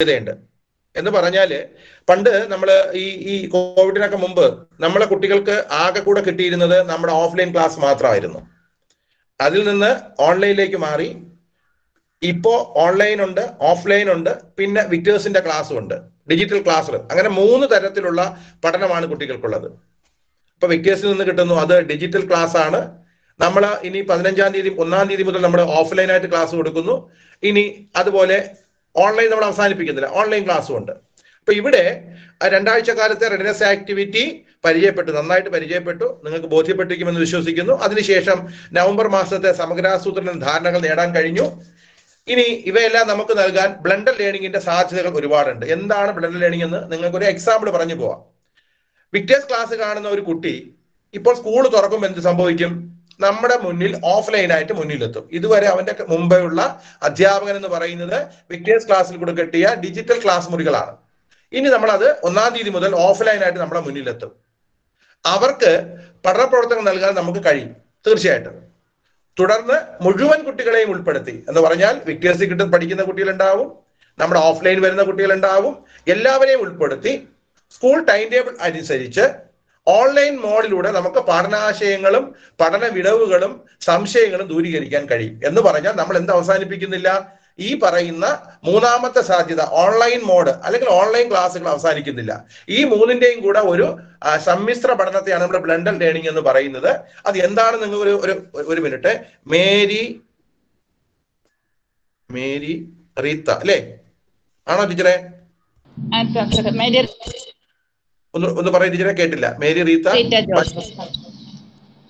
സാധ്യതയുണ്ട്. എന്ന് പറഞ്ഞാൽ പണ്ട് നമ്മൾ ഈ ഈ കോവിഡിനൊക്കെ മുമ്പ് നമ്മളെ കുട്ടികൾക്ക് ആകെ കൂടെ കിട്ടിയിരുന്നത് നമ്മുടെ ഓഫ്ലൈൻ ക്ലാസ് മാത്രമായിരുന്നു. അതിൽ നിന്ന് ഓൺലൈനിലേക്ക് മാറി. ഇപ്പോ ഓൺലൈൻ ഉണ്ട് ഓഫ്ലൈൻ ഉണ്ട് പിന്നെ വിറ്റേഴ്സിന്റെ ക്ലാസ്സും ഉണ്ട്. ഡിജിറ്റൽ ക്ലാസ് അങ്ങനെ മൂന്ന് തരത്തിലുള്ള പഠനമാണ് കുട്ടികൾക്കുള്ളത്. ഇപ്പൊ വിറ്റേഴ്സിൽ നിന്ന് കിട്ടുന്നു അത് ഡിജിറ്റൽ ക്ലാസ് ആണ്. നമ്മൾ ഇനി പതിനഞ്ചാം തീയതി ഒന്നാം തീയതി മുതൽ നമ്മൾ ഓഫ്ലൈൻ ആയിട്ട് ക്ലാസ് കൊടുക്കുന്നു. ഇനി അതുപോലെ ഓൺലൈൻ നമ്മൾ അവസാനിപ്പിക്കുന്നില്ല. ഓൺലൈൻ ക്ലാസ്സും ഉണ്ട്. അപ്പൊ ഇവിടെ രണ്ടാഴ്ച കാലത്തെ റെഡിനസ് ആക്ടിവിറ്റി പരിചയപ്പെട്ടു. നന്നായിട്ട് പരിചയപ്പെട്ടു. നിങ്ങൾക്ക് ബോധ്യപ്പെട്ടിരിക്കുമെന്ന് വിശ്വസിക്കുന്നു. അതിനുശേഷം നവംബർ മാസത്തെ സമഗ്രാസൂത്രണ ധാരണകൾ നേടാൻ കഴിഞ്ഞു. ഇനി ഇവയെല്ലാം നമുക്ക് നൽകാൻ ബ്ലണ്ടർ ലേണിംഗിന്റെ സാധ്യതകൾ ഒരുപാടുണ്ട്. എന്താണ് ബ്ലണ്ടർ ലേണിംഗ് എന്ന് നിങ്ങൾക്ക് ഒരു എക്സാമ്പിൾ പറഞ്ഞു പോവാം. വിക്ടേഴ്സ് ക്ലാസ് കാണുന്ന ഒരു കുട്ടി ഇപ്പോൾ സ്കൂൾ തുറക്കുമ്പോൾ എന്ത് സംഭവിക്കും? നമ്മുടെ മുന്നിൽ ഓഫ്ലൈൻ ആയിട്ട് മുന്നിലെത്തും. ഇതുവരെ അവന്റെ മുമ്പേ ഉള്ള അധ്യാപകൻ എന്ന് പറയുന്നത് വിക്ടേഴ്സ് ക്ലാസ്സിൽ കൂടെ കെട്ടിയ ഡിജിറ്റൽ ക്ലാസ് മുറികളാണ്. ഇനി നമ്മളത് ഒന്നാം തീയതി മുതൽ ഓഫ്ലൈൻ ആയിട്ട് നമ്മുടെ മുന്നിലെത്തും. അവർക്ക് പഠന പ്രവർത്തനം നൽകാൻ നമുക്ക് കഴിയും തീർച്ചയായിട്ടും. തുടർന്ന് മുഴുവൻ കുട്ടികളെയും ഉൾപ്പെടുത്തി എന്ന് പറഞ്ഞാൽ വിക്ടേഴ്സിൽ കിട്ടുന്ന പഠിക്കുന്ന കുട്ടികളുണ്ടാവും നമ്മുടെ ഓഫ്ലൈൻ വരുന്ന കുട്ടികളുണ്ടാവും എല്ലാവരെയും ഉൾപ്പെടുത്തി സ്കൂൾ ടൈം ടേബിൾ അനുസരിച്ച് ഓൺലൈൻ മോഡിലൂടെ നമുക്ക് പഠനാശയങ്ങളും പഠന വിടവുകളും സംശയങ്ങളും ദൂരീകരിക്കാൻ കഴിയും. എന്ന് പറഞ്ഞാൽ നമ്മൾ എന്ത് അവസാനിപ്പിക്കുന്നില്ല? ഈ പറയുന്ന മൂന്നാമത്തെ സാധ്യത ഓൺലൈൻ മോഡ് അല്ലെങ്കിൽ ഓൺലൈൻ ക്ലാസ്സുകൾ അവസാനിക്കുന്നില്ല. ഈ മൂന്നിന്റെയും കൂടെ ഒരു സമ്മിശ്ര പഠനത്തെയാണ് നമ്മുടെ ബ്ലണ്ടൽ ലേണിംഗ് എന്ന് പറയുന്നത്. അത് എന്താണ് നിങ്ങൾ ഒരു ഒരു മിനിറ്റ്. മേരി മേരി റീത്ത അല്ലേ? ആണോ ടീച്ചറെ? മേരി ഒന്ന് ഒന്ന് പറയും ടീച്ചറെ കേട്ടില്ല. മേരി റീത്ത?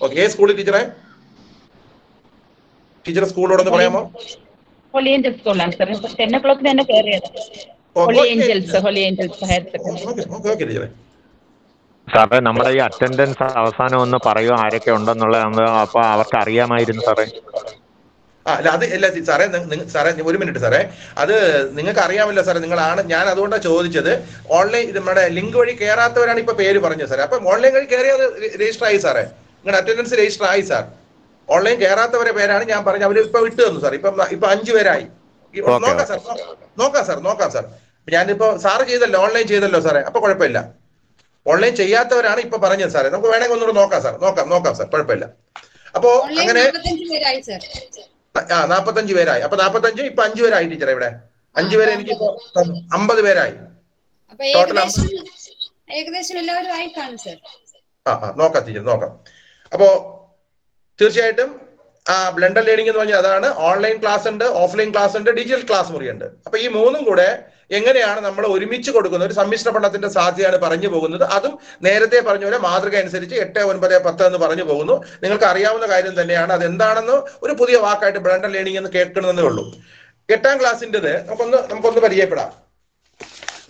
ഓക്കെ സ്കൂളിൽ ടീച്ചറെ? ടീച്ചർ സ്കൂളോടൊന്ന് പറയാമോ? ഹോളി ഏഞ്ചൽസ് സ്കൂളാണ് സാർ ടെൻ ഒ ക്ലോക്കിന് തന്നെ കയറിയത്. Holy Angels Holy Angels higher secondary. സാറേ നമ്മുടെ ഈ അറ്റൻഡൻസ് അവസാനം ഒന്ന് പറയുമോ ആരൊക്കെ ഉണ്ടെന്നുള്ളത് അപ്പൊ അവർക്ക് അറിയാമായിരുന്നു സാറേ. അല്ല അത് അല്ല സാറേ സാറേ ഒരു മിനിറ്റ് സാറേ. അത് നിങ്ങൾക്ക് അറിയാമല്ലോ സാറേ നിങ്ങളാണ് ഞാൻ അതുകൊണ്ടാണ് ചോദിച്ചത്. ഓൺലൈൻ നമ്മുടെ ലിങ്ക് വഴി കയറാത്തവരാണ് ഇപ്പൊ പേര് പറഞ്ഞത് സാറേ. അപ്പൊ ഓൺലൈൻ വഴി കയറി അത് രജിസ്റ്റർ ആയി സാറേ. നിങ്ങളുടെ അറ്റൻഡൻസ് രജിസ്റ്റർ ആയി സാർ. ഓൺലൈൻ കയറാത്തവരെ പേരാണ് ഞാൻ പറഞ്ഞത്. അവർ ഇപ്പൊ വിട്ടു തന്നു സാർ. ഇപ്പൊ ഇപ്പൊ അഞ്ചു പേരായി. നോക്കാം സാർ. നോക്കാം സാർ നോക്കാം സാർ. ഞാനിപ്പോ സാറ് ചെയ്തല്ലോ ഓൺലൈൻ ചെയ്തല്ലോ സാറേ. അപ്പൊ കുഴപ്പമില്ല. ഓൺലൈൻ ചെയ്യാത്തവരാണ് ഇപ്പൊ പറഞ്ഞത് സാറേ. നമുക്ക് വേണമെങ്കിൽ ഒന്നുകൂടെ നോക്കാം സാർ. നോക്കാം നോക്കാം സാർ. കുഴപ്പമില്ല. അപ്പോ അങ്ങനെ നാൽപ്പത്തഞ്ച് പേരായി സർ. ആ നാപ്പത്തഞ്ച് പേരായി. അപ്പൊ നാപ്പത്തഞ്ച് ഇപ്പൊ അഞ്ചു പേരായി ടീച്ചറെ ഇവിടെ. അഞ്ചു പേരെ എനിക്ക് അമ്പത് പേരായി. ടോട്ടൽ ആ ആ നോക്കാം ടീച്ചർ നോക്കാം. അപ്പോ തീർച്ചയായിട്ടും ആ ബ്ലണ്ടർ ലേണിംഗ് എന്ന് പറഞ്ഞാൽ അതാണ്. ഓൺലൈൻ ക്ലാസ് ഉണ്ട് ഓഫ്ലൈൻ ക്ലാസ് ഉണ്ട് ഡിജിറ്റൽ ക്ലാസ് മുറിയുണ്ട്. അപ്പൊ ഈ മൂന്നും കൂടെ എങ്ങനെയാണ് നമ്മൾ ഒരുമിച്ച് കൊടുക്കുന്ന ഒരു സമ്മിശ്ര പഠനത്തിന്റെ സാധ്യതയാണ് പറഞ്ഞു പോകുന്നത്. അതും നേരത്തെ പറഞ്ഞ പോലെ മാതൃക അനുസരിച്ച് എട്ട് ഒൻപത് പത്ത് എന്ന് പറഞ്ഞു പോകുന്നു. നിങ്ങൾക്ക് അറിയാവുന്ന കാര്യം തന്നെയാണ്. അത് എന്താണെന്ന് ഒരു പുതിയ വാക്കായിട്ട് ബ്ലണ്ടർ ലേണിംഗ് എന്ന് കേൾക്കണമെന്നേ ഉള്ളൂ. എട്ടാം ക്ലാസ്സിന്റെത് നമുക്കൊന്ന് നമുക്കൊന്ന് പരിചയപ്പെടാം.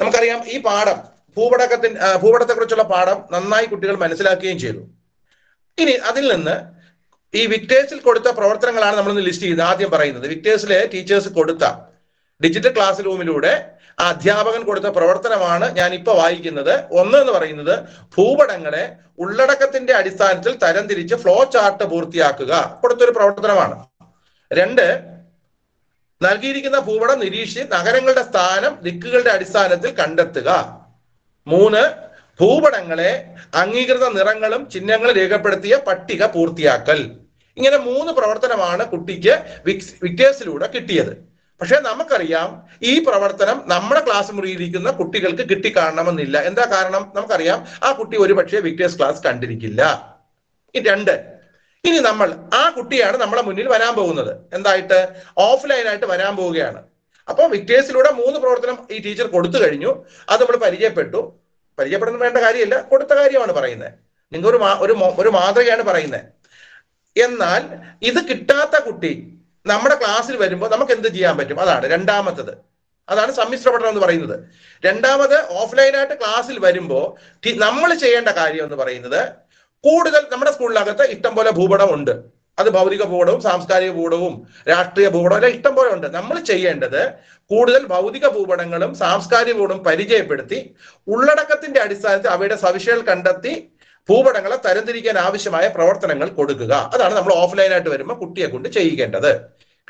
നമുക്കറിയാം ഈ പാഠം ഭൂപടക്കത്തിന് ഭൂപടത്തെ ഭൂപടത്തെക്കുറിച്ചുള്ള പാഠം നന്നായി കുട്ടികൾ മനസ്സിലാക്കുകയും ചെയ്തു. ഇനി അതിൽ നിന്ന് ഈ വിക്ടേഴ്സിൽ കൊടുത്ത പ്രവർത്തനങ്ങളാണ് നമ്മളിന്ന് ലിസ്റ്റ് ചെയ്യുന്നത് ആദ്യം പറയുന്നത്. വിക്ടേഴ്സിലെ ടീച്ചേഴ്സ് കൊടുത്ത ഡിജിറ്റൽ ക്ലാസ് റൂമിലൂടെ ആ അധ്യാപകൻ കൊടുത്ത പ്രവർത്തനമാണ് ഞാൻ ഇപ്പൊ വായിക്കുന്നത്. ഒന്ന് എന്ന് പറയുന്നത് ഭൂപടങ്ങളെ ഉള്ളടക്കത്തിന്റെ അടിസ്ഥാനത്തിൽ തരംതിരിച്ച് ഫ്ലോ ചാർട്ട് പൂർത്തിയാക്കുക. കൊടുത്തൊരു പ്രവർത്തനമാണ്. രണ്ട് നൽകിയിരിക്കുന്ന ഭൂപടം നിരീക്ഷിച്ച് നഗരങ്ങളുടെ സ്ഥാനം ദിക്കുകളുടെ അടിസ്ഥാനത്തിൽ കണ്ടെത്തുക. മൂന്ന് ഭൂപടങ്ങളെ അംഗീകൃത നിറങ്ങളും ചിഹ്നങ്ങളും രേഖപ്പെടുത്തിയ പട്ടിക പൂർത്തിയാക്കൽ. ഇങ്ങനെ മൂന്ന് പ്രവർത്തനമാണ് കുട്ടിക്ക് വിക്ടേഴ്സിലൂടെ കിട്ടിയത്. പക്ഷെ നമുക്കറിയാം ഈ പ്രവർത്തനം നമ്മുടെ ക്ലാസ് മുറിയിരിക്കുന്ന കുട്ടികൾക്ക് കിട്ടിക്കാണണമെന്നില്ല. എന്താ കാരണം? നമുക്കറിയാം ആ കുട്ടി ഒരുപക്ഷെ വിക്ടേഴ്സ് ക്ലാസ് കണ്ടിരിക്കില്ല. ഈ രണ്ട്. ഇനി നമ്മൾ ആ കുട്ടിയാണ് നമ്മളെ മുന്നിൽ വരാൻ പോകുന്നത്. എന്തായിട്ട്? ഓഫ്ലൈൻ ആയിട്ട് വരാൻ പോവുകയാണ്. അപ്പോൾ വിക്ടേഴ്സിലൂടെ മൂന്ന് പ്രവർത്തനം ഈ ടീച്ചർ കൊടുത്തു കഴിഞ്ഞു. അത് നമ്മൾ പരിചയപ്പെട്ടു. പരിചയപ്പെടുന്ന വേണ്ട കാര്യമില്ല. കൊടുത്ത കാര്യമാണ് പറയുന്നത്. നിങ്ങൾ ഒരു ഒരു മാതൃകയാണ് പറയുന്നത്. എന്നാൽ ഇത് കിട്ടാത്ത കുട്ടി നമ്മുടെ ക്ലാസ്സിൽ വരുമ്പോൾ നമുക്ക് എന്ത് ചെയ്യാൻ പറ്റും? അതാണ് രണ്ടാമത്തത്. അതാണ് സമ്മിശ്ര പഠനം എന്ന് പറയുന്നത്. രണ്ടാമത് ഓഫ്ലൈനായിട്ട് ക്ലാസ്സിൽ വരുമ്പോൾ നമ്മൾ ചെയ്യേണ്ട കാര്യം എന്ന് പറയുന്നത് കൂടുതൽ നമ്മുടെ സ്കൂളിനകത്ത് ഇഷ്ടം പോലെ ഭൂപടം ഉണ്ട്. അത് ഭൗതിക ഭൂപടവും സാംസ്കാരിക ഭൂപടവും രാഷ്ട്രീയ ഭൂപടവും എല്ലാം ഇഷ്ടം പോലെ ഉണ്ട്. നമ്മൾ ചെയ്യേണ്ടത് കൂടുതൽ ഭൗതിക ഭൂപടങ്ങളും സാംസ്കാരിക ഭൂപടവും പരിചയപ്പെടുത്തി ഉള്ളടക്കത്തിന്റെ അടിസ്ഥാനത്തിൽ അവയുടെ സവിശേഷതകൾ കണ്ടെത്തി ഭൂപടങ്ങളെ തരംതിരിക്കാൻ ആവശ്യമായ പ്രവർത്തനങ്ങൾ കൊടുക്കുക. അതാണ് നമ്മൾ ഓഫ്ലൈനായിട്ട് വരുമ്പോൾ കുട്ടിയെ കൊണ്ട് ചെയ്യിക്കേണ്ടത്.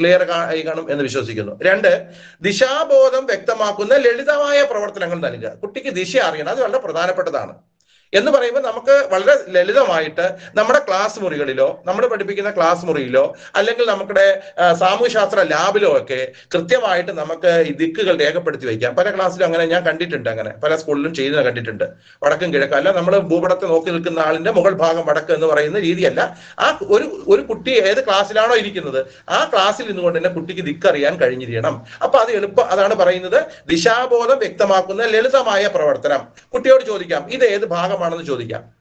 ക്ലിയർ കാണും എന്ന് വിശ്വസിക്കുന്നു. രണ്ട് ദിശാബോധം വ്യക്തമാക്കുന്ന ലളിതമായ പ്രവർത്തനങ്ങൾ നൽകുക. കുട്ടിക്ക് ദിശ അറിയണം. അത് വളരെ പ്രധാനപ്പെട്ടതാണ്. എന്ന് പറയുമ്പോൾ നമുക്ക് വളരെ ലളിതമായിട്ട് നമ്മുടെ ക്ലാസ് മുറികളിലോ നമ്മൾ പഠിപ്പിക്കുന്ന ക്ലാസ് മുറിയിലോ അല്ലെങ്കിൽ നമ്മുടെ സാമൂഹ്യശാസ്ത്ര ലാബിലോ ഒക്കെ കൃത്യമായിട്ട് നമുക്ക് ഈ ദിക്കുകൾ രേഖപ്പെടുത്തി വയ്ക്കാം. പല ക്ലാസ്സിലും അങ്ങനെ ഞാൻ കണ്ടിട്ടുണ്ട് അങ്ങനെ. പല സ്കൂളിലും ചെയ്യുന്നത് കണ്ടിട്ടുണ്ട്. വടക്കും കിഴക്കും അല്ല നമ്മൾ ഭൂപടത്തെ നോക്കി നിൽക്കുന്ന ആളിന്റെ മുകൾ ഭാഗം വടക്ക് എന്ന് പറയുന്ന രീതിയല്ല. ആ ഒരു ഒരു കുട്ടി ഏത് ക്ലാസ്സിലാണോ ഇരിക്കുന്നത് ആ ക്ലാസ്സിൽ നിന്നുകൊണ്ട് തന്നെ കുട്ടിക്ക് ദിക്കറിയാൻ കഴിഞ്ഞിരിക്കണം അപ്പൊ അത് എളുപ്പം അതാണ് പറയുന്നത് ദിശാബോധം വ്യക്തമാക്കുന്ന ലളിതമായ പ്രവർത്തനം. കുട്ടിയോട് ചോദിക്കാം ഇത് ഏത് ഭാഗമാണെന്ന് ചോദിക്കാം.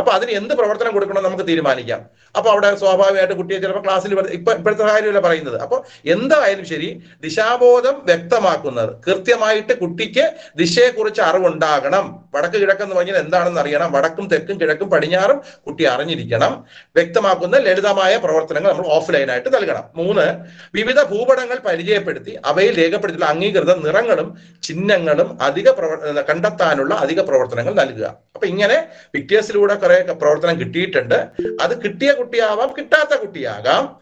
അപ്പൊ അതിന് എന്ത് പ്രവർത്തനം കൊടുക്കണം നമുക്ക് തീരുമാനിക്കാം. അപ്പൊ അവിടെ സ്വാഭാവികമായിട്ട് കുട്ടിയെ ചിലപ്പോൾ ക്ലാസ്സിൽ ഇപ്പൊ ഇപ്പോഴത്തെ കാര്യമല്ല പറയുന്നത്. അപ്പൊ എന്തായാലും ശരി ദിശാബോധം വ്യക്തമാക്കുന്നത് കൃത്യമായിട്ട് കുട്ടിക്ക് ദിശയെക്കുറിച്ച് അറിവുണ്ടാകണം. വടക്ക് കിഴക്കെന്ന് പറഞ്ഞാൽ എന്താണെന്ന് അറിയണം. വടക്കും തെക്കും കിഴക്കും പടിഞ്ഞാറും കുട്ടി അറിഞ്ഞിരിക്കണം. വ്യക്തമാക്കുന്ന ലളിതമായ പ്രവർത്തനങ്ങൾ നമ്മൾ ഓഫ്ലൈനായിട്ട് നൽകണം. മൂന്ന് വിവിധ ഭൂപടങ്ങൾ പരിചയപ്പെടുത്തി അവയിൽ രേഖപ്പെടുത്തിയുള്ള അംഗീകൃത നിറങ്ങളും ചിഹ്നങ്ങളും അധിക പ്രവർ കണ്ടെത്താനുള്ള അധിക പ്രവർത്തനങ്ങൾ നൽകുക. അപ്പൊ ഇങ്ങനെ പിക്ചേഴ്സിലൂടെ കുറെ പ്രവർത്തനം കിട്ടിയിട്ടുണ്ട്. അത് കിട്ടിയ കുട്ടിയാവാം കിട്ടാത്ത കുട്ടിയാകാം.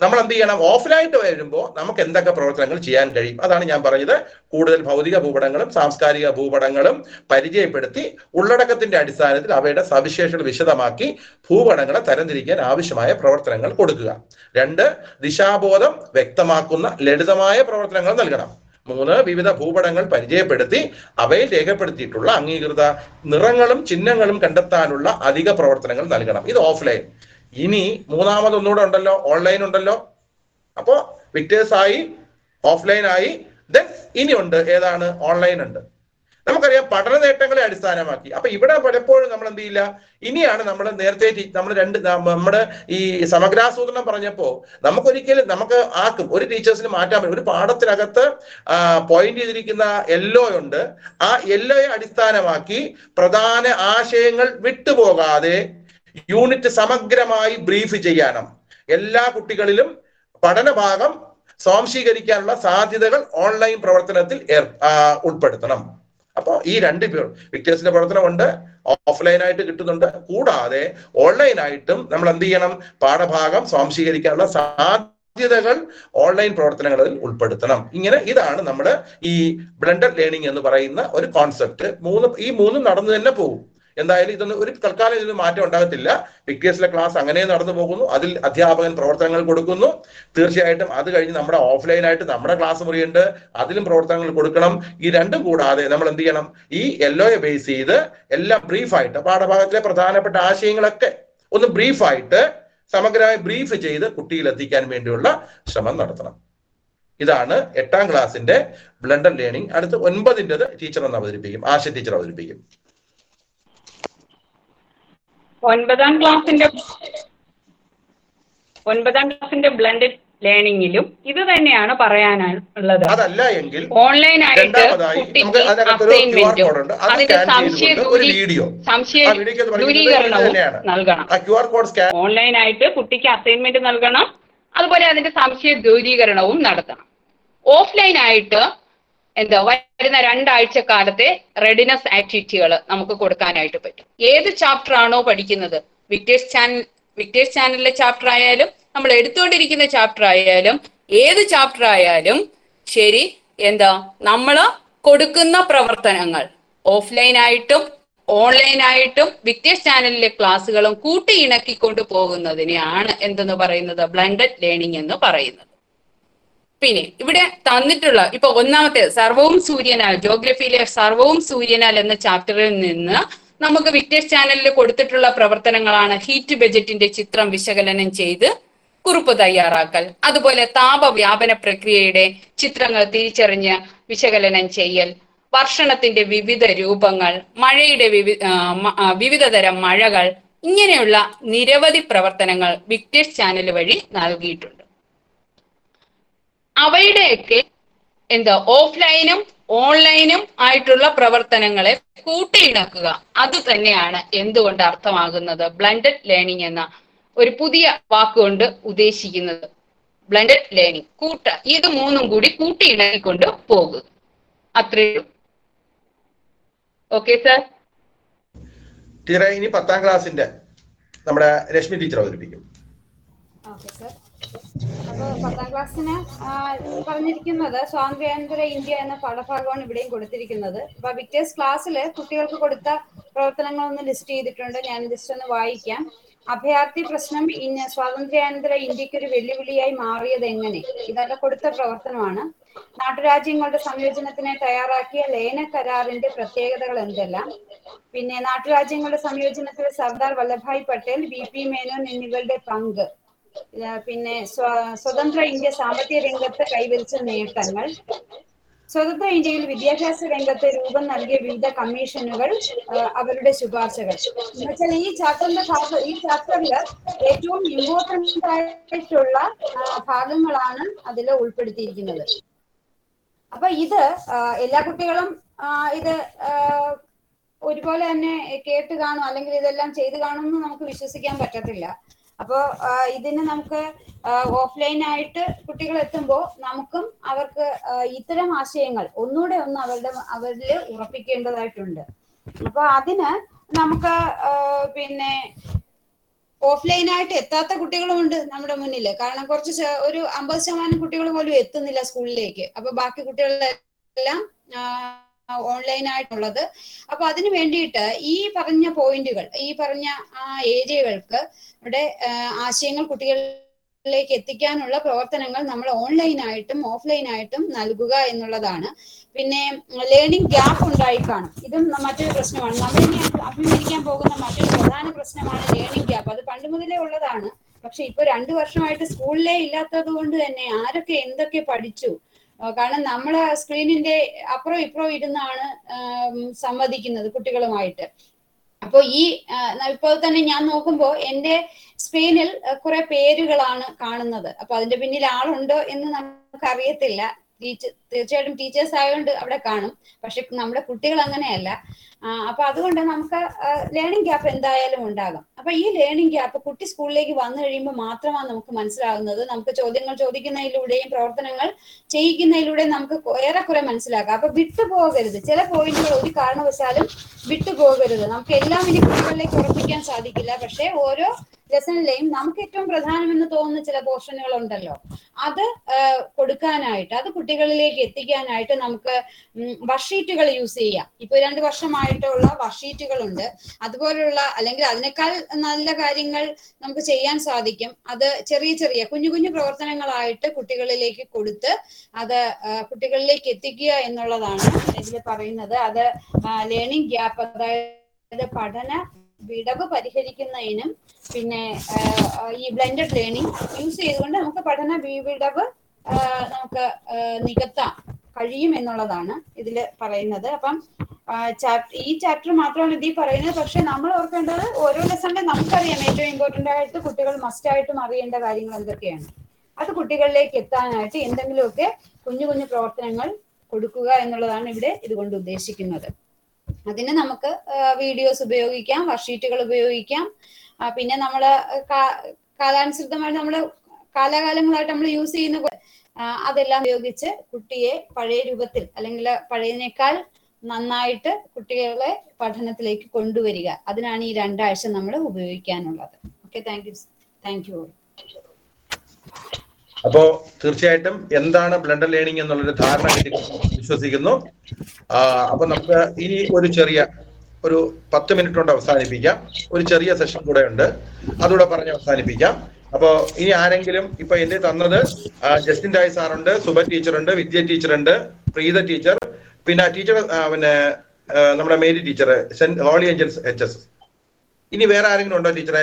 നമ്മൾ എന്ത് ചെയ്യണം? ഓഫ്ലൈനായിട്ട് വരുമ്പോൾ നമുക്ക് എന്തൊക്കെ പ്രവർത്തനങ്ങൾ ചെയ്യാൻ കഴിയും? അതാണ് ഞാൻ പറഞ്ഞത്. കൂടുതൽ ഭൗതിക ഭൂപടങ്ങളും സാംസ്കാരിക ഭൂപടങ്ങളും പരിചയപ്പെടുത്തി ഉള്ളടക്കത്തിന്റെ അടിസ്ഥാനത്തിൽ അവയുടെ സവിശേഷത വിശദമാക്കി ഭൂപടങ്ങളെ തരംതിരിക്കാൻ ആവശ്യമായ പ്രവർത്തനങ്ങൾ കൊടുക്കുക. രണ്ട് ദിശാബോധം വ്യക്തമാക്കുന്ന ലളിതമായ പ്രവർത്തനങ്ങൾ നൽകണം. മൂന്ന് വിവിധ ഭൂപടങ്ങൾ പരിചയപ്പെടുത്തി അവയിൽ രേഖപ്പെടുത്തിയിട്ടുള്ള അംഗീകൃത നിറങ്ങളും ചിഹ്നങ്ങളും കണ്ടെത്താനുള്ള അധിക പ്രവർത്തനങ്ങൾ നൽകണം. ഇത് ഓഫ്ലൈൻ. ഇനി മൂന്നാമത് ഒന്നുകൂടെ ഉണ്ടല്ലോ ഓൺലൈൻ ഉണ്ടല്ലോ. അപ്പോ വിക്ടേഴ്സ് ആയി ഓഫ്ലൈൻ ആയി ദെൻ ഉണ്ട് ഏതാണ്? ഓൺലൈൻ ഉണ്ട്. നമുക്കറിയാം പഠന നേട്ടങ്ങളെ അടിസ്ഥാനമാക്കി. അപ്പൊ ഇവിടെ പലപ്പോഴും നമ്മൾ എന്ത് ചെയ്യില്ല? ഇനിയാണ് നമ്മൾ നേരത്തെ നമ്മൾ രണ്ട് നമ്മുടെ ഈ സമഗ്രാസൂത്രണം പറഞ്ഞപ്പോ നമുക്കൊരിക്കലും നമുക്ക് ആക്കും ഒരു ടീച്ചേഴ്സിന് മാറ്റാൻ പറ്റും ഒരു പാഠത്തിനകത്ത് പോയിന്റ് ചെയ്തിരിക്കുന്ന എല്ലോ ഉണ്ട്. ആ എല്ലോയെ അടിസ്ഥാനമാക്കി പ്രധാന ആശയങ്ങൾ വിട്ടുപോകാതെ യൂണിറ്റ് സമഗ്രമായി ബ്രീഫ് ചെയ്യണം. എല്ലാ കുട്ടികളിലും പഠനഭാഗം സ്വാംശീകരിക്കാനുള്ള സാധ്യതകൾ ഓൺലൈൻ പ്രവർത്തനത്തിൽ ഉൾപ്പെടുത്തണം. അപ്പോൾ ഈ രണ്ട് വിക്ടേഴ്സിന്റെ പ്രവർത്തനമുണ്ട്. ഓഫ്ലൈൻ ആയിട്ട് കിട്ടുന്നുണ്ട്. കൂടാതെ ഓൺലൈനായിട്ടും നമ്മൾ എന്ത് ചെയ്യണം? പാഠഭാഗം സ്വാംശീകരിക്കാനുള്ള സാധ്യതകൾ ഓൺലൈൻ പ്രവർത്തനങ്ങളിൽ ഉൾപ്പെടുത്തണം. ഇങ്ങനെ ഇതാണ് നമ്മൾ ഈ ബ്ലെൻഡഡ് ലേണിംഗ് എന്ന് പറയുന്ന ഒരു കോൺസെപ്റ്റ്. മൂന്ന് ഈ മൂന്നും നടന്നു തന്നെ പോകും എന്തായാലും ഇതൊന്നും ഒരു തൽക്കാലം ഇതിന് മാറ്റം ഉണ്ടാകത്തില്ല. പിക്കേഴ്സിലെ ക്ലാസ് അങ്ങനെ നടന്നു പോകുന്നു. അതിൽ അധ്യാപകൻ പ്രവർത്തനങ്ങൾ കൊടുക്കുന്നു. തീർച്ചയായിട്ടും അത് കഴിഞ്ഞ് നമ്മുടെ ഓഫ്ലൈനായിട്ട് നമ്മുടെ ക്ലാസ് മുറിയുണ്ട് അതിലും പ്രവർത്തനങ്ങൾ കൊടുക്കണം. ഈ രണ്ടും കൂടാതെ നമ്മൾ എന്ത് ചെയ്യണം? ഈ എല്ലോയെ ബേസ് ചെയ്ത് എല്ലാം ബ്രീഫായിട്ട് പാഠഭാഗത്തിലെ പ്രധാനപ്പെട്ട ആശയങ്ങളൊക്കെ ഒന്ന് ബ്രീഫായിട്ട് സമഗ്രമായി ബ്രീഫ് ചെയ്ത് കുട്ടിയിൽ എത്തിക്കാൻ വേണ്ടിയുള്ള ശ്രമം നടത്തണം. ഇതാണ് എട്ടാം ക്ലാസ്സിന്റെ ബ്ലണ്ടർ ലേണിംഗ് അടുത്ത് ഒൻപതിന്റെത് ടീച്ചർ ഒന്ന് അവതരിപ്പിക്കും. ആശ ടീച്ചർ അവതരിപ്പിക്കും. ഒൻപതാം ക്ലാസ്സിന്റെ ഒൻപതാം ക്ലാസ്സിന്റെ ബ്ലൻഡഡ് ലേണിംഗിലും ഇത് തന്നെയാണ് പറയാനുള്ളത് ഓൺലൈൻ ആയിട്ട് കുട്ടിക്ക് അസൈൻമെന്റും അതിന്റെ സംശയ സംശയ ദൂരീകരണവും. നൽകണം. ഓൺലൈൻ ആയിട്ട് കുട്ടിക്ക് അസൈൻമെന്റ് നൽകണം. അതുപോലെ അതിന്റെ സംശയ ദൂരീകരണവും നടത്തണം. ഓഫ്ലൈൻ ആയിട്ട് എന്താ വരുന്ന രണ്ടാഴ്ച കാലത്തെ റെഡിനസ് ആക്ടിവിറ്റികൾ നമുക്ക് കൊടുക്കാനായിട്ട് പറ്റും. ഏത് ചാപ്റ്റർ ആണോ പഠിക്കുന്നത്? വിക്ടേഴ്സ് ചാനൽ വിക്ടേഴ്സ് ചാനലിലെ ചാപ്റ്റർ ആയാലും നമ്മൾ എടുത്തുകൊണ്ടിരിക്കുന്ന ചാപ്റ്റർ ആയാലും ഏത് ചാപ്റ്റർ ആയാലും ശരി എന്താ നമ്മൾ കൊടുക്കുന്ന പ്രവർത്തനങ്ങൾ ഓഫ്ലൈൻ ആയിട്ടും ഓൺലൈൻ ആയിട്ടും വിക്ടേഴ്സ് ചാനലിലെ ക്ലാസ്സുകളും കൂട്ടി ഇണക്കിക്കൊണ്ട് പോകുന്നതിനെയാണ് എന്തെന്ന് പറയുന്നത്? ബ്ലൻഡഡ് ലേണിംഗ് എന്ന് പറയുന്നത്. പിന്നെ ഇവിടെ തന്നിട്ടുള്ള ഇപ്പൊ ഒന്നാമത്തെ സർവവും സൂര്യനാൽ ജോഗ്രഫിയിലെ സർവവും സൂര്യനാൽ എന്ന ചാപ്റ്ററിൽ നിന്ന് നമുക്ക് വിക്ടേഴ്സ് ചാനലിൽ കൊടുത്തിട്ടുള്ള പ്രവർത്തനങ്ങളാണ് ഹീറ്റ് ബജറ്റിന്റെ ചിത്രം വിശകലനം ചെയ്ത് കുറിപ്പ് തയ്യാറാക്കൽ. അതുപോലെ താപവ്യാപന പ്രക്രിയയുടെ ചിത്രങ്ങൾ തിരിച്ചറിഞ്ഞ് വിശകലനം ചെയ്യൽ. വർഷണത്തിന്റെ വിവിധ രൂപങ്ങൾ മഴയുടെ വിവി വിവിധ തരം മഴകൾ ഇങ്ങനെയുള്ള നിരവധി പ്രവർത്തനങ്ങൾ വിക്ടേഴ്സ് ചാനൽ വഴി നൽകിയിട്ടുണ്ട്. അവയുടെയൊക്കെ എന്താ ഓഫ്ലൈനും ഓൺലൈനും ആയിട്ടുള്ള പ്രവർത്തനങ്ങളെ കൂട്ടിയിണക്കുക. അത് തന്നെയാണ് എന്തുകൊണ്ട് അർത്ഥമാകുന്നത്? ബ്ലണ്ടഡ് ലേണിംഗ് എന്ന ഒരു പുതിയ വാക്കുകൊണ്ട് ഉദ്ദേശിക്കുന്നത്. ബ്ലണ്ടഡ് ലേണിംഗ് കൂട്ട ഇത് മൂന്നും കൂടി കൂട്ടിയിണക്കിക്കൊണ്ട് പോകുക. അത്രയേ ഓക്കെ സർ ടീച്ചറെ ഇനി പത്താം ക്ലാസ്സിന്റെ നമ്മുടെ രശ്മി ടീച്ചർ അവതരിപ്പിക്കും. ഓക്കെ സർ അപ്പോൾ പത്താം ക്ലാസ്സിന് പറഞ്ഞിരിക്കുന്നത് സ്വാതന്ത്ര്യാനന്തര ഇന്ത്യ എന്ന പാഠഭാഗമാണ് ഇവിടെയും കൊടുത്തിരിക്കുന്നത്. അപ്പൊ വിക്ടേഴ്സ് ക്ലാസ്സിൽ കുട്ടികൾക്ക് കൊടുത്ത പ്രവർത്തനങ്ങളൊന്ന് ലിസ്റ്റ് ചെയ്തിട്ടുണ്ട്. ഞാൻ ജസ്റ്റ് ഒന്ന് വായിക്കാം. അഭയാർത്ഥി പ്രശ്നം ഇന്ന് സ്വാതന്ത്ര്യാനന്തര ഇന്ത്യയ്ക്ക് ഒരു വെല്ലുവിളിയായി മാറിയത് എങ്ങനെ? ഇതൊക്കെ കൊടുത്ത പ്രവർത്തനമാണ്. നാട്ടുരാജ്യങ്ങളുടെ സംയോജനത്തിന് തയ്യാറാക്കിയ ലയന കരാറിന്റെ പ്രത്യേകതകൾ എന്തെല്ലാം? പിന്നെ നാട്ടുരാജ്യങ്ങളുടെ സംയോജനത്തിൽ സർദാർ വല്ലഭായ് പട്ടേൽ ബി പി മേനോൻ എന്നിവരുടെ പങ്ക്. പിന്നെ സ്വതന്ത്ര ഇന്ത്യ സാമ്പത്തിക രംഗത്ത് കൈവരിച്ച നേട്ടങ്ങൾ. സ്വതന്ത്ര ഇന്ത്യയിൽ വിദ്യാഭ്യാസ രംഗത്ത് രൂപം നൽകിയ വിവിധ കമ്മീഷനുകൾ അവരുടെ ശുപാർശകൾ. എന്നുവെച്ചാൽ ഈ ചാപ്റ്ററിന്റെ ഈ ചാപ്റ്ററിൽ ഏറ്റവും ഇമ്പോർട്ടന്റ് ആയിട്ടുള്ള ഭാഗങ്ങളാണ് അതിൽ ഉൾപ്പെടുത്തിയിരിക്കുന്നത്. അപ്പൊ ഇത് എല്ലാ കുട്ടികളും ഇത് ഒരുപോലെ തന്നെ കേട്ട് കാണും അല്ലെങ്കിൽ ഇതെല്ലാം ചെയ്ത് കാണുമെന്ന് നമുക്ക് വിശ്വസിക്കാൻ പറ്റത്തില്ല. അപ്പോൾ ഇതിന് നമുക്ക് ഓഫ്ലൈൻ ആയിട്ട് കുട്ടികൾ എത്തുമ്പോൾ നമുക്കും അവർക്ക് ഇത്തരം ആശയങ്ങൾ ഒന്നുകൂടെ ഒന്ന് അവരുടെ അവരിൽ ഉറപ്പിക്കേണ്ടതായിട്ടുണ്ട്. അപ്പൊ അതിന് നമുക്ക് പിന്നെ ഓഫ്ലൈൻ ആയിട്ട് എത്താത്ത കുട്ടികളുമുണ്ട് നമ്മുടെ മുന്നിൽ കാരണം കുറച്ച് ഒരു അമ്പത് ശതമാനം കുട്ടികൾ പോലും എത്തുന്നില്ല സ്കൂളിലേക്ക്. അപ്പൊ ബാക്കി കുട്ടികളെല്ലാം ഓൺലൈൻ ആയിട്ടുള്ളത് അപ്പൊ അതിന് വേണ്ടിയിട്ട് ഈ പറഞ്ഞ പോയിന്റുകൾ ഈ പറഞ്ഞ ആ ഏരിയകൾക്ക് ഇവിടെ ആശയങ്ങൾ കുട്ടികളിലേക്ക് എത്തിക്കാനുള്ള പ്രവർത്തനങ്ങൾ നമ്മൾ ഓൺലൈനായിട്ടും ഓഫ്ലൈൻ ആയിട്ടും നൽകുക എന്നുള്ളതാണ്. പിന്നെ ലേണിംഗ് ഗ്യാപ്പ് ഉണ്ടായി കാണും. ഇതും മറ്റൊരു പ്രശ്നമാണ്. നമ്മൾ ഇനി അഭിമുഖീകരിക്കാൻ പോകുന്ന മറ്റൊരു പ്രധാന പ്രശ്നമാണ് ലേണിംഗ് ഗ്യാപ്പ്. അത് പണ്ട് മുതലേ ഉള്ളതാണ്. പക്ഷെ ഇപ്പൊ രണ്ടു വർഷമായിട്ട് സ്കൂളിലേ ഇല്ലാത്തത് കൊണ്ട് തന്നെ ആരൊക്കെ എന്തൊക്കെ പഠിച്ചു കാരണം നമ്മൾ സ്ക്രീനിന്റെ അപ്പുറം ഇപ്പുറം ഇരുന്നാണ് സംവദിക്കുന്നത് കുട്ടികളുമായിട്ട്. അപ്പോൾ ഈ ഇപ്പോൾ തന്നെ ഞാൻ നോക്കുമ്പോൾ എന്റെ സ്ക്രീനിൽ കുറെ പേരുകളാണ് കാണുന്നത്. അപ്പൊ അതിന്റെ പിന്നിൽ ആളുണ്ടോ എന്ന് നമുക്ക് അറിയത്തില്ല ടീച്ചർ തീർച്ചയായിട്ടും ടീച്ചേഴ്സ് ആയതുകൊണ്ട് അവിടെ കാണും. പക്ഷെ നമ്മുടെ കുട്ടികൾ അങ്ങനെയല്ല. അപ്പൊ അതുകൊണ്ട് നമുക്ക് ലേണിംഗ് ഗ്യാപ്പ് എന്തായാലും ഉണ്ടാകും. അപ്പൊ ഈ ലേണിംഗ് ഗ്യാപ്പ് കുട്ടി സ്കൂളിലേക്ക് വന്നു കഴിയുമ്പോൾ മാത്രമാണ് നമുക്ക് മനസ്സിലാകുന്നത്. നമുക്ക് ചോദ്യങ്ങൾ ചോദിക്കുന്നതിലൂടെയും പ്രവർത്തനങ്ങൾ ചെയ്യിക്കുന്നതിലൂടെയും നമുക്ക് ഏറെക്കുറെ മനസ്സിലാക്കാം. അപ്പൊ വിട്ടുപോകരുത്. ചില പോയിന്റുകൾ ഒരു കാരണവശാലും വിട്ടുപോകരുത്. നമുക്ക് എല്ലാം ഇനി കുട്ടികളിലേക്ക് ഉറപ്പിക്കാൻ സാധിക്കില്ല. പക്ഷെ ഓരോ ലെസണിലെയും നമുക്ക് ഏറ്റവും പ്രധാനമെന്ന് തോന്നുന്ന ചില പോർഷനുകൾ ഉണ്ടല്ലോ. അത് കൊടുക്കാനായിട്ട് അത് കുട്ടികളിലേക്ക് എത്തിക്കാനായിട്ട് നമുക്ക് വർഷീറ്റുകൾ യൂസ് ചെയ്യാം. ഇപ്പൊ രണ്ട് വർഷമായിട്ടുള്ള വർഷീറ്റുകൾ ഉണ്ട് അതുപോലുള്ള അല്ലെങ്കിൽ അതിനേക്കാൾ നല്ല കാര്യങ്ങൾ നമുക്ക് ചെയ്യാൻ സാധിക്കും. അത് ചെറിയ ചെറിയ കുഞ്ഞു കുഞ്ഞു പ്രവർത്തനങ്ങളായിട്ട് കുട്ടികളിലേക്ക് കൊടുത്ത് അത് കുട്ടികളിലേക്ക് എത്തിക്കുക എന്നുള്ളതാണ് ഇതിൽ പറയുന്നത്. അത് ലേണിംഗ് ഗ്യാപ്പ് അതായത് പഠന വിടവ് പരിഹരിക്കുന്നതിനും പിന്നെ ഈ ബ്ലെൻഡഡ് ലേണിംഗ് യൂസ് ചെയ്തുകൊണ്ട് നമുക്ക് പഠന വിടവ് നമുക്ക് നികത്താം കഴിയും എന്നുള്ളതാണ് ഇതിൽ പറയുന്നത്. അപ്പം ഈ ചാപ്റ്റർ മാത്രമാണ് ഇതിൽ പറയുന്നത്. പക്ഷെ നമ്മൾ ഓർക്കേണ്ടത് ഓരോ ലെസണിലും നമുക്കറിയാം ഏറ്റവും ഇമ്പോർട്ടന്റ് ആയിട്ട് കുട്ടികൾ മസ്റ്റ് ആയിട്ടും അറിയേണ്ട കാര്യങ്ങൾ എന്തൊക്കെയാണ്. അത് കുട്ടികളിലേക്ക് എത്താനായിട്ട് എന്തെങ്കിലുമൊക്കെ കുഞ്ഞു കുഞ്ഞു പ്രവർത്തനങ്ങൾ കൊടുക്കുക എന്നുള്ളതാണ് ഇവിടെ ഇതുകൊണ്ട് ഉദ്ദേശിക്കുന്നത്. അതിന് നമുക്ക് വീഡിയോസ് ഉപയോഗിക്കാം വർക്ക്ഷീറ്റുകൾ ഉപയോഗിക്കാം. പിന്നെ നമ്മൾ കാലാനുസൃതമായി നമ്മൾ കാലാകാലങ്ങളായിട്ട് നമ്മൾ യൂസ് ചെയ്യുന്ന അതെല്ലാം ഉപയോഗിച്ച് കുട്ടിയെ പഴയ രൂപത്തിൽ അല്ലെങ്കിൽ പഴയതിനേക്കാൾ നന്നായിട്ട് കുട്ടികളെ പഠനത്തിലേക്ക് കൊണ്ടുവരിക. അതിനാണ് ഈ രണ്ടാഴ്ച നമ്മൾ ഉപയോഗിക്കാനുള്ളത്. Okay thank you thank you അപ്പോ തീർച്ചയായിട്ടും എന്താണ് ബ്ലണ്ടർ ലേണിംഗ് എന്നുള്ളൊരു ധാരണ വിശ്വസിക്കുന്നു. അപ്പൊ നമുക്ക് ഇനി ഒരു ചെറിയ ഒരു പത്ത് മിനിറ്റ് കൊണ്ട് അവസാനിപ്പിക്കാം. ഒരു ചെറിയ സെഷൻ കൂടെ ഉണ്ട്. അതുകൂടെ പറഞ്ഞ് അവസാനിപ്പിക്കാം. അപ്പോ ഇനി ആരെങ്കിലും ഇപ്പൊ എന്റെ തന്നത് ജസ്റ്റിൻ രായ് സാറുണ്ട് സുബ ടീച്ചറുണ്ട് വിദ്യ ടീച്ചറുണ്ട് പ്രീത ടീച്ചർ പിന്നെ ടീച്ചർ പിന്നെ നമ്മുടെ Mary teacher saint Holy Angels H S. ഇനി വേറെ ആരെങ്കിലും ഉണ്ടോ ടീച്ചറെ?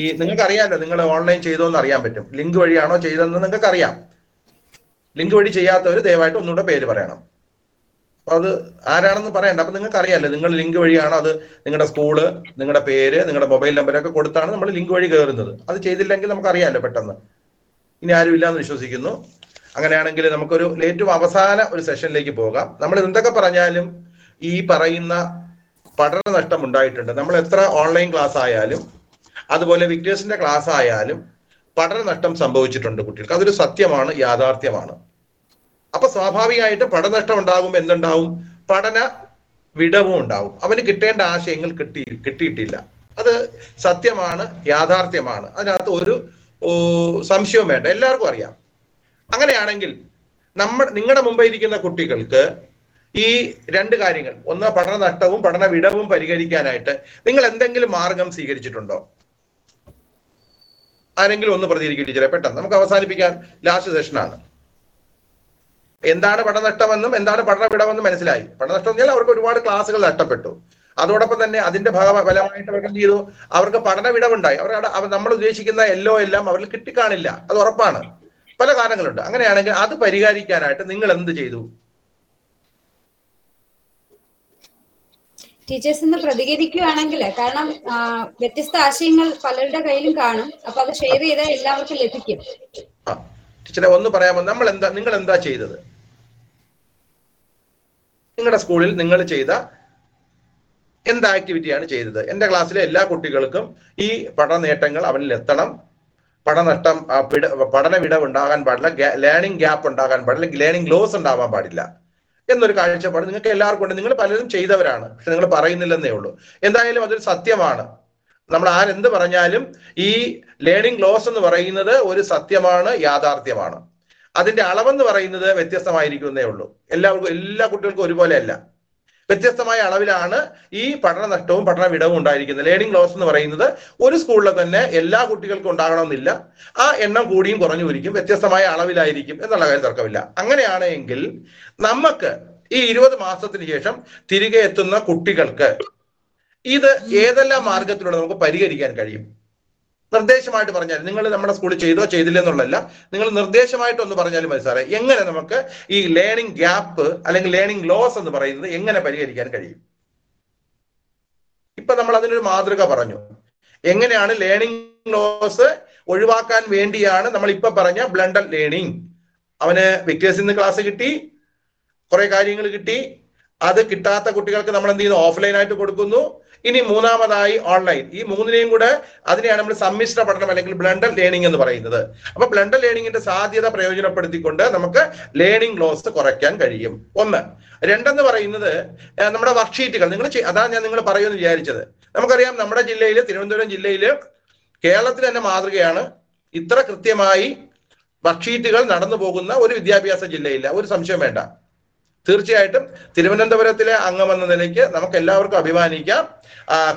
ഈ നിങ്ങൾക്ക് അറിയാമല്ലോ നിങ്ങൾ ഓൺലൈൻ ചെയ്തോ എന്ന് അറിയാൻ പറ്റും. ലിങ്ക് വഴിയാണോ ചെയ്തതെന്ന് നിങ്ങൾക്ക് അറിയാം ലിങ്ക് വഴി ചെയ്യാത്തവർ ദയവായിട്ട് ഒന്നുകൂടെ പേര് പറയണം. അത് ആരാണെന്ന് പറയണ്ട. അപ്പൊ നിങ്ങൾക്ക് അറിയാമല്ലോ നിങ്ങൾ ലിങ്ക് വഴിയാണ് അത് നിങ്ങളുടെ സ്കൂൾ നിങ്ങളുടെ പേര് നിങ്ങളുടെ മൊബൈൽ നമ്പരൊക്കെ കൊടുത്താണ് നമ്മൾ ലിങ്ക് വഴി കയറുന്നത്. അത് ചെയ്തില്ലെങ്കിൽ നമുക്ക് അറിയാമല്ലോ പെട്ടെന്ന്. ഇനി ആരും ഇല്ലാന്ന് വിശ്വസിക്കുന്നു. അങ്ങനെയാണെങ്കിൽ നമുക്കൊരു ഏറ്റവും അവസാന ഒരു സെഷനിലേക്ക് പോകാം. നമ്മൾ എന്തൊക്കെ പറഞ്ഞാലും ഈ പറയുന്ന പഠന നഷ്ടം ഉണ്ടായിട്ടുണ്ട്. നമ്മൾ എത്ര ഓൺലൈൻ ക്ലാസ് ആയാലും അതുപോലെ വിക്ടേഴ്സിന്റെ ക്ലാസ് ആയാലും പഠന നഷ്ടം സംഭവിച്ചിട്ടുണ്ട് കുട്ടികൾക്ക്. അതൊരു സത്യമാണ് യാഥാർത്ഥ്യമാണ്. അപ്പൊ സ്വാഭാവികമായിട്ട് പഠനനഷ്ടം ഉണ്ടാകുമ്പോൾ എന്തുണ്ടാവും? പഠന വിടവും ഉണ്ടാവും. അവന് കിട്ടേണ്ട ആശയങ്ങൾ കിട്ടി കിട്ടിയിട്ടില്ല. അത് സത്യമാണ് യാഥാർത്ഥ്യമാണ്. അതിനകത്ത് ഒരു സംശയവും വേണ്ട. എല്ലാവർക്കും അറിയാം. അങ്ങനെയാണെങ്കിൽ നമ്മൾ നിങ്ങളുടെ മുമ്പിൽ ഇരിക്കുന്ന കുട്ടികൾക്ക് ഈ രണ്ട് കാര്യങ്ങൾ. ഒന്ന് പഠന നഷ്ടവും പഠന വിടവും പരിഹരിക്കാനായിട്ട് നിങ്ങൾ എന്തെങ്കിലും മാർഗം സ്വീകരിച്ചിട്ടുണ്ടോ? ആരെങ്കിലും ഒന്ന് പ്രതികരിക്കും ടീച്ചറെ. പെട്ടെന്ന് നമുക്ക് അവസാനിപ്പിക്കാൻ ലാസ്റ്റ് സെഷനാണ്. എന്താണ് പഠനഷ്ടമെന്നും എന്താണ് പഠന വിടവെന്നും മനസ്സിലായി. പഠനഷ്ടം എന്ന് പറഞ്ഞാൽ അവർക്ക് ഒരുപാട് ക്ലാസ്സുകൾ നഷ്ടപ്പെട്ടു. അതോടൊപ്പം തന്നെ അതിന്റെ ഭാഗ ഫലമായിട്ട് അവർക്ക് എന്ത് ചെയ്തു? അവർക്ക് പഠന വിടവുണ്ടായി അവരുടെ അവർ നമ്മൾ ഉദ്ദേശിക്കുന്ന എല്ലോ എല്ലാം അവരിൽ കിട്ടിക്കാണില്ല. അത് ഉറപ്പാണ്. പല കാരണങ്ങളുണ്ട്. അങ്ങനെയാണെങ്കിൽ അത് പരിഹരിക്കാനായിട്ട് നിങ്ങൾ എന്ത് ചെയ്തു? ടീച്ചേഴ്സ് ഇന്ന് പ്രതികരിക്കുകയാണെങ്കിൽ കാരണം വ്യത്യസ്ത ആശയങ്ങൾ പലരുടെ കയ്യിലും കാണും. അപ്പൊ അത് ഷെയർ ചെയ്താൽ എല്ലാവർക്കും ലഭിക്കും. ടീച്ചറെ ഒന്ന് പറയാമോ? നമ്മൾ എന്താ നിങ്ങൾ എന്താ ചെയ്തത്? നിങ്ങളുടെ സ്കൂളിൽ നിങ്ങൾ ചെയ്ത എന്ത് ആക്ടിവിറ്റിയാണ് ചെയ്തത്? എന്റെ ക്ലാസ്സിലെ എല്ലാ കുട്ടികൾക്കും ഈ പഠന നേട്ടങ്ങൾ അവനിൽ എത്തണം. പഠനഷ്ടം പഠന വിടവ് ഉണ്ടാകാൻ പാടില്ല ലേണിംഗ് ഗ്യാപ്പ് ഉണ്ടാകാൻ പാടില്ല. ലേണിംഗ് ലോസ് ഉണ്ടാവാൻ പാടില്ല. എന്നൊരു കാഴ്ചപ്പാട് നിങ്ങൾക്ക് എല്ലാവർക്കും ഉണ്ട്. നിങ്ങൾ പലരും ചെയ്തവരാണ്. പക്ഷെ നിങ്ങൾ പറയുന്നില്ലെന്നേ ഉള്ളൂ. എന്തായാലും അതൊരു സത്യമാണ്. നമ്മൾ ആരെന്ത് പറഞ്ഞാലും ഈ ലേണിംഗ് ലോസ് എന്ന് പറയുന്നത് ഒരു സത്യമാണ് യാഥാർത്ഥ്യമാണ്. അതിന്റെ അളവെന്ന് പറയുന്നത് വ്യത്യസ്തമായിരിക്കുന്നേ ഉള്ളൂ. എല്ലാവർക്കും എല്ലാ കുട്ടികൾക്കും ഒരുപോലെ അല്ല വ്യത്യസ്തമായ അളവിലാണ് ഈ പഠന നഷ്ടവും പഠന വിടവും ഉണ്ടായിരിക്കുന്നത്. ലേണിംഗ് ലോസ് എന്ന് പറയുന്നത് ഒരു സ്കൂളിലെ തന്നെ എല്ലാ കുട്ടികൾക്കും ഉണ്ടാകണമെന്നില്ല. ആ എണ്ണം കൂടിയും കുറഞ്ഞു ഇരിക്കും. വ്യത്യസ്തമായ അളവിലായിരിക്കും എന്നുള്ള കാര്യം തർക്കമില്ല. അങ്ങനെയാണെങ്കിൽ നമുക്ക് ഈ ഇരുപത് മാസത്തിന് ശേഷം തിരികെ എത്തുന്ന കുട്ടികൾക്ക് ഇത് ഏതെല്ലാം മാർഗത്തിലൂടെ നമുക്ക് പരിഹരിക്കാൻ കഴിയും? നിർദ്ദേശമായിട്ട് പറഞ്ഞാൽ നിങ്ങൾ നമ്മുടെ സ്കൂളിൽ ചെയ്തോ ചെയ്തില്ല എന്നുള്ളതല്ല നിങ്ങൾ നിർദ്ദേശമായിട്ട് ഒന്ന് പറഞ്ഞാലും മതി സാറേ. എങ്ങനെ നമുക്ക് ഈ ലേണിംഗ് ഗ്യാപ്പ് അല്ലെങ്കിൽ ലേണിംഗ് ലോസ് എന്ന് പറയുന്നത് എങ്ങനെ പരിഹരിക്കാൻ കഴിയും? ഇപ്പൊ നമ്മൾ അതിനൊരു മാതൃക പറഞ്ഞു. എങ്ങനെയാണ് ലേണിംഗ് ലോസ് ഒഴിവാക്കാൻ വേണ്ടിയാണ് നമ്മൾ ഇപ്പൊ പറഞ്ഞ ബ്ലണ്ടർ ലേണിംഗ് അവന് വിക്ടേഴ്സിൽ നിന്ന് ക്ലാസ് കിട്ടി കുറെ കാര്യങ്ങൾ കിട്ടി. അത് കിട്ടാത്ത കുട്ടികൾക്ക് നമ്മൾ എന്ത് ചെയ്യുന്നു? ഓഫ്ലൈൻ ആയിട്ട് കൊടുക്കുന്നു. ഇനി മൂന്നാമതായി ഓൺലൈൻ ഈ മൂന്നിനെയും കൂടെ അതിനെയാണ് നമ്മൾ സമ്മിശ്ര പഠനം അല്ലെങ്കിൽ ബ്ലണ്ടർ ലേണിംഗ് എന്ന് പറയുന്നത്. അപ്പൊ ബ്ലണ്ടർ ലേണിംഗിന്റെ സാധ്യത പ്രയോജനപ്പെടുത്തിക്കൊണ്ട് നമുക്ക് ലേണിംഗ് ലോസ് കുറയ്ക്കാൻ കഴിയും. ഒന്ന്. രണ്ടെന്ന് പറയുന്നത് നമ്മുടെ വർക്ക്ഷീറ്റുകൾ നിങ്ങൾ അതാണ് ഞാൻ നിങ്ങൾ പറയുമെന്ന് വിചാരിച്ചത്. നമുക്കറിയാം നമ്മുടെ ജില്ലയിൽ തിരുവനന്തപുരം ജില്ലയിൽ കേരളത്തിൽ തന്നെ മാതൃകയാണ് ഇത്ര കൃത്യമായി വർക്ക്ഷീറ്റുകൾ നടന്നു പോകുന്ന ഒരു വിദ്യാഭ്യാസ ജില്ലയില്ല. ഒരു സംശയം വേണ്ട. തീർച്ചയായിട്ടും തിരുവനന്തപുരത്തിലെ അംഗമെന്ന നിലയ്ക്ക് നമുക്ക് എല്ലാവർക്കും അഭിമാനിക്കാം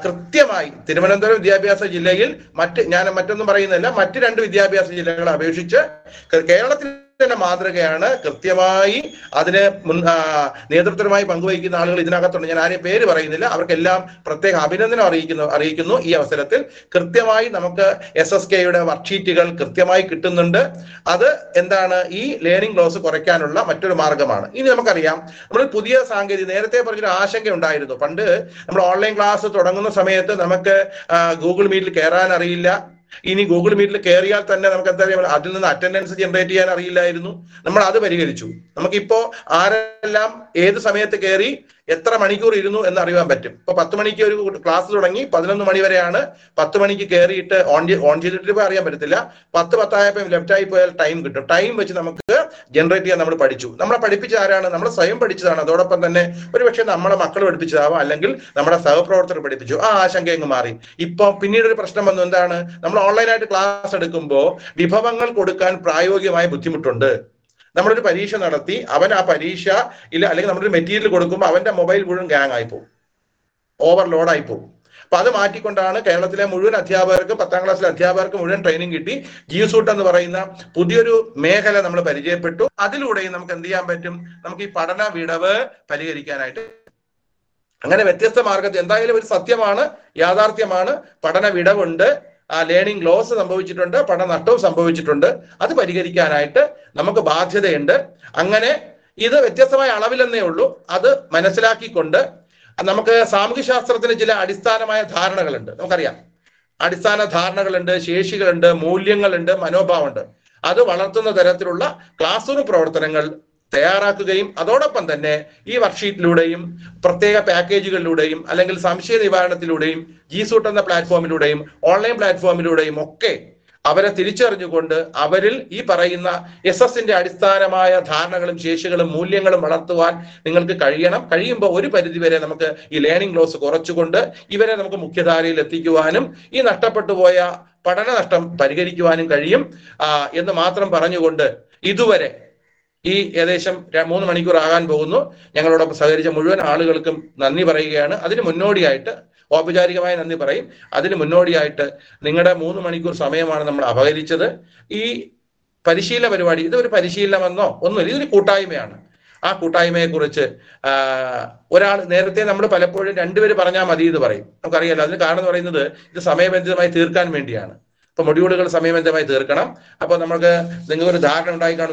കൃത്യമായി തിരുവനന്തപുരം വിദ്യാഭ്യാസ ജില്ലയിൽ മറ്റ് ഞാൻ മറ്റൊന്നും പറയുന്നില്ല മറ്റ് രണ്ട് വിദ്യാഭ്യാസ ജില്ലകളെ അപേക്ഷിച്ച് കേരളത്തിൽ തന്നെ മാതൃകയാണ് കൃത്യമായി അതിനെ മുൻ നേതൃത്വമായി പങ്കുവഹിക്കുന്ന ആളുകൾ ഇതിനകത്തുണ്ട്. ഞാൻ ആരെയും പേര് പറയുന്നില്ല. അവർക്കെല്ലാം പ്രത്യേക അഭിനന്ദനം അറിയിക്കുന്നു അറിയിക്കുന്നു ഈ അവസരത്തിൽ. കൃത്യമായി നമുക്ക് എസ് എസ് കെയുടെ വർക്ക്ഷീറ്റുകൾ കൃത്യമായി കിട്ടുന്നുണ്ട്. അത് എന്താണ്? ഈ ലേണിംഗ് ലോസ് കുറയ്ക്കാനുള്ള മറ്റൊരു മാർഗമാണ്. ഇനി നമുക്കറിയാം നമ്മൾ പുതിയ സാങ്കേതിക നേരത്തെ പറഞ്ഞൊരു ആശങ്ക ഉണ്ടായിരുന്നു. പണ്ട് നമ്മൾ ഓൺലൈൻ ക്ലാസ് തുടങ്ങുന്ന സമയത്ത് നമുക്ക് ഗൂഗിൾ മീറ്റിൽ കയറാൻ അറിയില്ല. ഇനി ഗൂഗിൾ മീറ്റിൽ കയറിയാൽ തന്നെ നമുക്ക് എന്താ പറയുക അതിൽ നിന്ന് അറ്റൻഡൻസ് ജനറേറ്റ് ചെയ്യാൻ അറിയില്ലായിരുന്നു. നമ്മൾ അത് പരിഹരിച്ചു. നമുക്കിപ്പോ ആരെല്ലാം ഏത് സമയത്ത് കയറി എത്ര മണിക്കൂർ ഇരുന്നു എന്ന് അറിയാൻ പറ്റും. ഇപ്പൊ പത്ത് മണിക്ക് ഒരു ക്ലാസ് തുടങ്ങി പതിനൊന്ന് മണി വരെയാണ്. പത്ത് മണിക്ക് കയറിയിട്ട് ഓൺ ഓൺ ചെയ്തിട്ട് ഇപ്പൊ അറിയാൻ പറ്റത്തില്ല. പത്ത് പത്തായപ്പോ ലെഫ്റ്റ് ആയി പോയാൽ ടൈം കിട്ടും. ടൈം വെച്ച് നമുക്ക് ജനറേറ്റ് ചെയ്യാൻ നമ്മൾ പഠിച്ചു. നമ്മളെ പഠിപ്പിച്ച ആരാണ്? നമ്മൾ സ്വയം പഠിച്ചതാണ്. അതോടൊപ്പം തന്നെ ഒരുപക്ഷെ നമ്മളെ മക്കൾ പഠിപ്പിച്ചതാവാം. അല്ലെങ്കിൽ നമ്മുടെ സഹപ്രവർത്തകർ പഠിപ്പിച്ചു. ആ ആശങ്ക അങ്ങ് മാറി. ഇപ്പൊ പിന്നീട് ഒരു പ്രശ്നം വന്നു. എന്താണ്? നമ്മൾ ഓൺലൈനായിട്ട് ക്ലാസ് എടുക്കുമ്പോൾ വിഭവങ്ങൾ കൊടുക്കാൻ പ്രായോഗികമായ ബുദ്ധിമുട്ടുണ്ട്. നമ്മളൊരു പരീക്ഷ നടത്തി അവൻ ആ പരീക്ഷ ഇല്ല അല്ലെങ്കിൽ നമ്മളൊരു മെറ്റീരിയൽ കൊടുക്കുമ്പോൾ അവന്റെ മൊബൈൽ മുഴുവൻ ഗ്യാങ് ആയി പോകും. ഓവർലോഡ് ആയി പോകും. അപ്പൊ അത് മാറ്റിക്കൊണ്ടാണ് കേരളത്തിലെ മുഴുവൻ അധ്യാപകർക്ക് പത്താം ക്ലാസ്സിലെ അധ്യാപകർക്ക് മുഴുവൻ ട്രെയിനിങ് കിട്ടി. ജീസൂട്ട് എന്ന് പറയുന്ന പുതിയൊരു മേഖല നമ്മൾ പരിചയപ്പെട്ടു. അതിലൂടെയും നമുക്ക് എന്ത് ചെയ്യാൻ പറ്റും? നമുക്ക് ഈ പഠന വിടവ് പരിഹരിക്കാനായിട്ട്. അങ്ങനെ വ്യത്യസ്ത മാർഗത്തിൽ എന്തായാലും ഒരു സത്യമാണ് യാഥാർത്ഥ്യമാണ്. പഠന വിടവുണ്ട്. ആ ലേണിംഗ് ലോസ് സംഭവിച്ചിട്ടുണ്ട് പഠന നഷ്ടവും സംഭവിച്ചിട്ടുണ്ട്. അത് പരിഹരിക്കാനായിട്ട് നമുക്ക് ബാധ്യതയുണ്ട്. അങ്ങനെ ഇത് വ്യത്യസ്തമായ അളവിലെന്നേ ഉള്ളൂ. അത് മനസ്സിലാക്കിക്കൊണ്ട് നമുക്ക് സാമൂഹ്യ ശാസ്ത്രത്തിന് ചില അടിസ്ഥാനമായ ധാരണകളുണ്ട്. നമുക്കറിയാം. അടിസ്ഥാന ധാരണകളുണ്ട് ശേഷികളുണ്ട് മൂല്യങ്ങളുണ്ട് മനോഭാവമുണ്ട്. അത് വളർത്തുന്ന തരത്തിലുള്ള ക്ലാസ് റൂം പ്രവർത്തനങ്ങൾ തയ്യാറാക്കുകയും അതോടൊപ്പം തന്നെ ഈ വർക്ക്ഷീറ്റിലൂടെയും പ്രത്യേക പാക്കേജുകളിലൂടെയും അല്ലെങ്കിൽ സംശയ നിവാരണത്തിലൂടെയും ജി സൂട്ട് എന്ന പ്ലാറ്റ്ഫോമിലൂടെയും ഓൺലൈൻ പ്ലാറ്റ്ഫോമിലൂടെയും ഒക്കെ അവരെ തിരിച്ചറിഞ്ഞുകൊണ്ട് അവരിൽ ഈ പറയുന്ന എസ് എസിന്റെ അടിസ്ഥാനമായ ധാരണകളും ശേഷികളും മൂല്യങ്ങളും വളർത്തുവാൻ നിങ്ങൾക്ക് കഴിയണം. കഴിയുമ്പോൾ ഒരു പരിധിവരെ നമുക്ക് ഈ ലേണിംഗ് ലോസ് കുറച്ചുകൊണ്ട് ഇവരെ നമുക്ക് മുഖ്യധാരയിൽ എത്തിക്കുവാനും ഈ നഷ്ടപ്പെട്ടു പോയ പഠന നഷ്ടം പരിഹരിക്കുവാനും കഴിയും. എന്ന് മാത്രം പറഞ്ഞുകൊണ്ട് ഇതുവരെ ഈ ഏകദേശം മൂന്ന് മണിക്കൂർ ആകാൻ പോകുന്നു. ഞങ്ങളോടൊപ്പം സഹകരിച്ച മുഴുവൻ ആളുകൾക്കും നന്ദി പറയുകയാണ്. അതിന് മുന്നോടിയായിട്ട് ഔപചാരികമായ നന്ദി പറയും. അതിന് മുന്നോടിയായിട്ട് നിങ്ങളുടെ മൂന്ന് മണിക്കൂർ സമയമാണ് നമ്മൾ അപഹരിച്ചത്. ഈ പരിശീലന പരിപാടി ഇതൊരു പരിശീലനമെന്നോ ഒന്നുമില്ല ഇതൊരു കൂട്ടായ്മയാണ്. ആ കൂട്ടായ്മയെ കുറിച്ച് ഒരാൾ നേരത്തെ നമ്മൾ പലപ്പോഴും രണ്ടുപേര് പറഞ്ഞാൽ മതി എന്ന് പറയും. നമുക്കറിയാലോ അതിന് കാരണം എന്ന് പറയുന്നത് ഇത് സമയബന്ധിതമായി തീർക്കാൻ വേണ്ടിയാണ്. അപ്പൊ മൊഡ്യൂളുകൾ സമയബന്ധിതമായി തീർക്കണം. അപ്പൊ നമുക്ക് നിങ്ങൾക്ക് ഒരു ധാരണ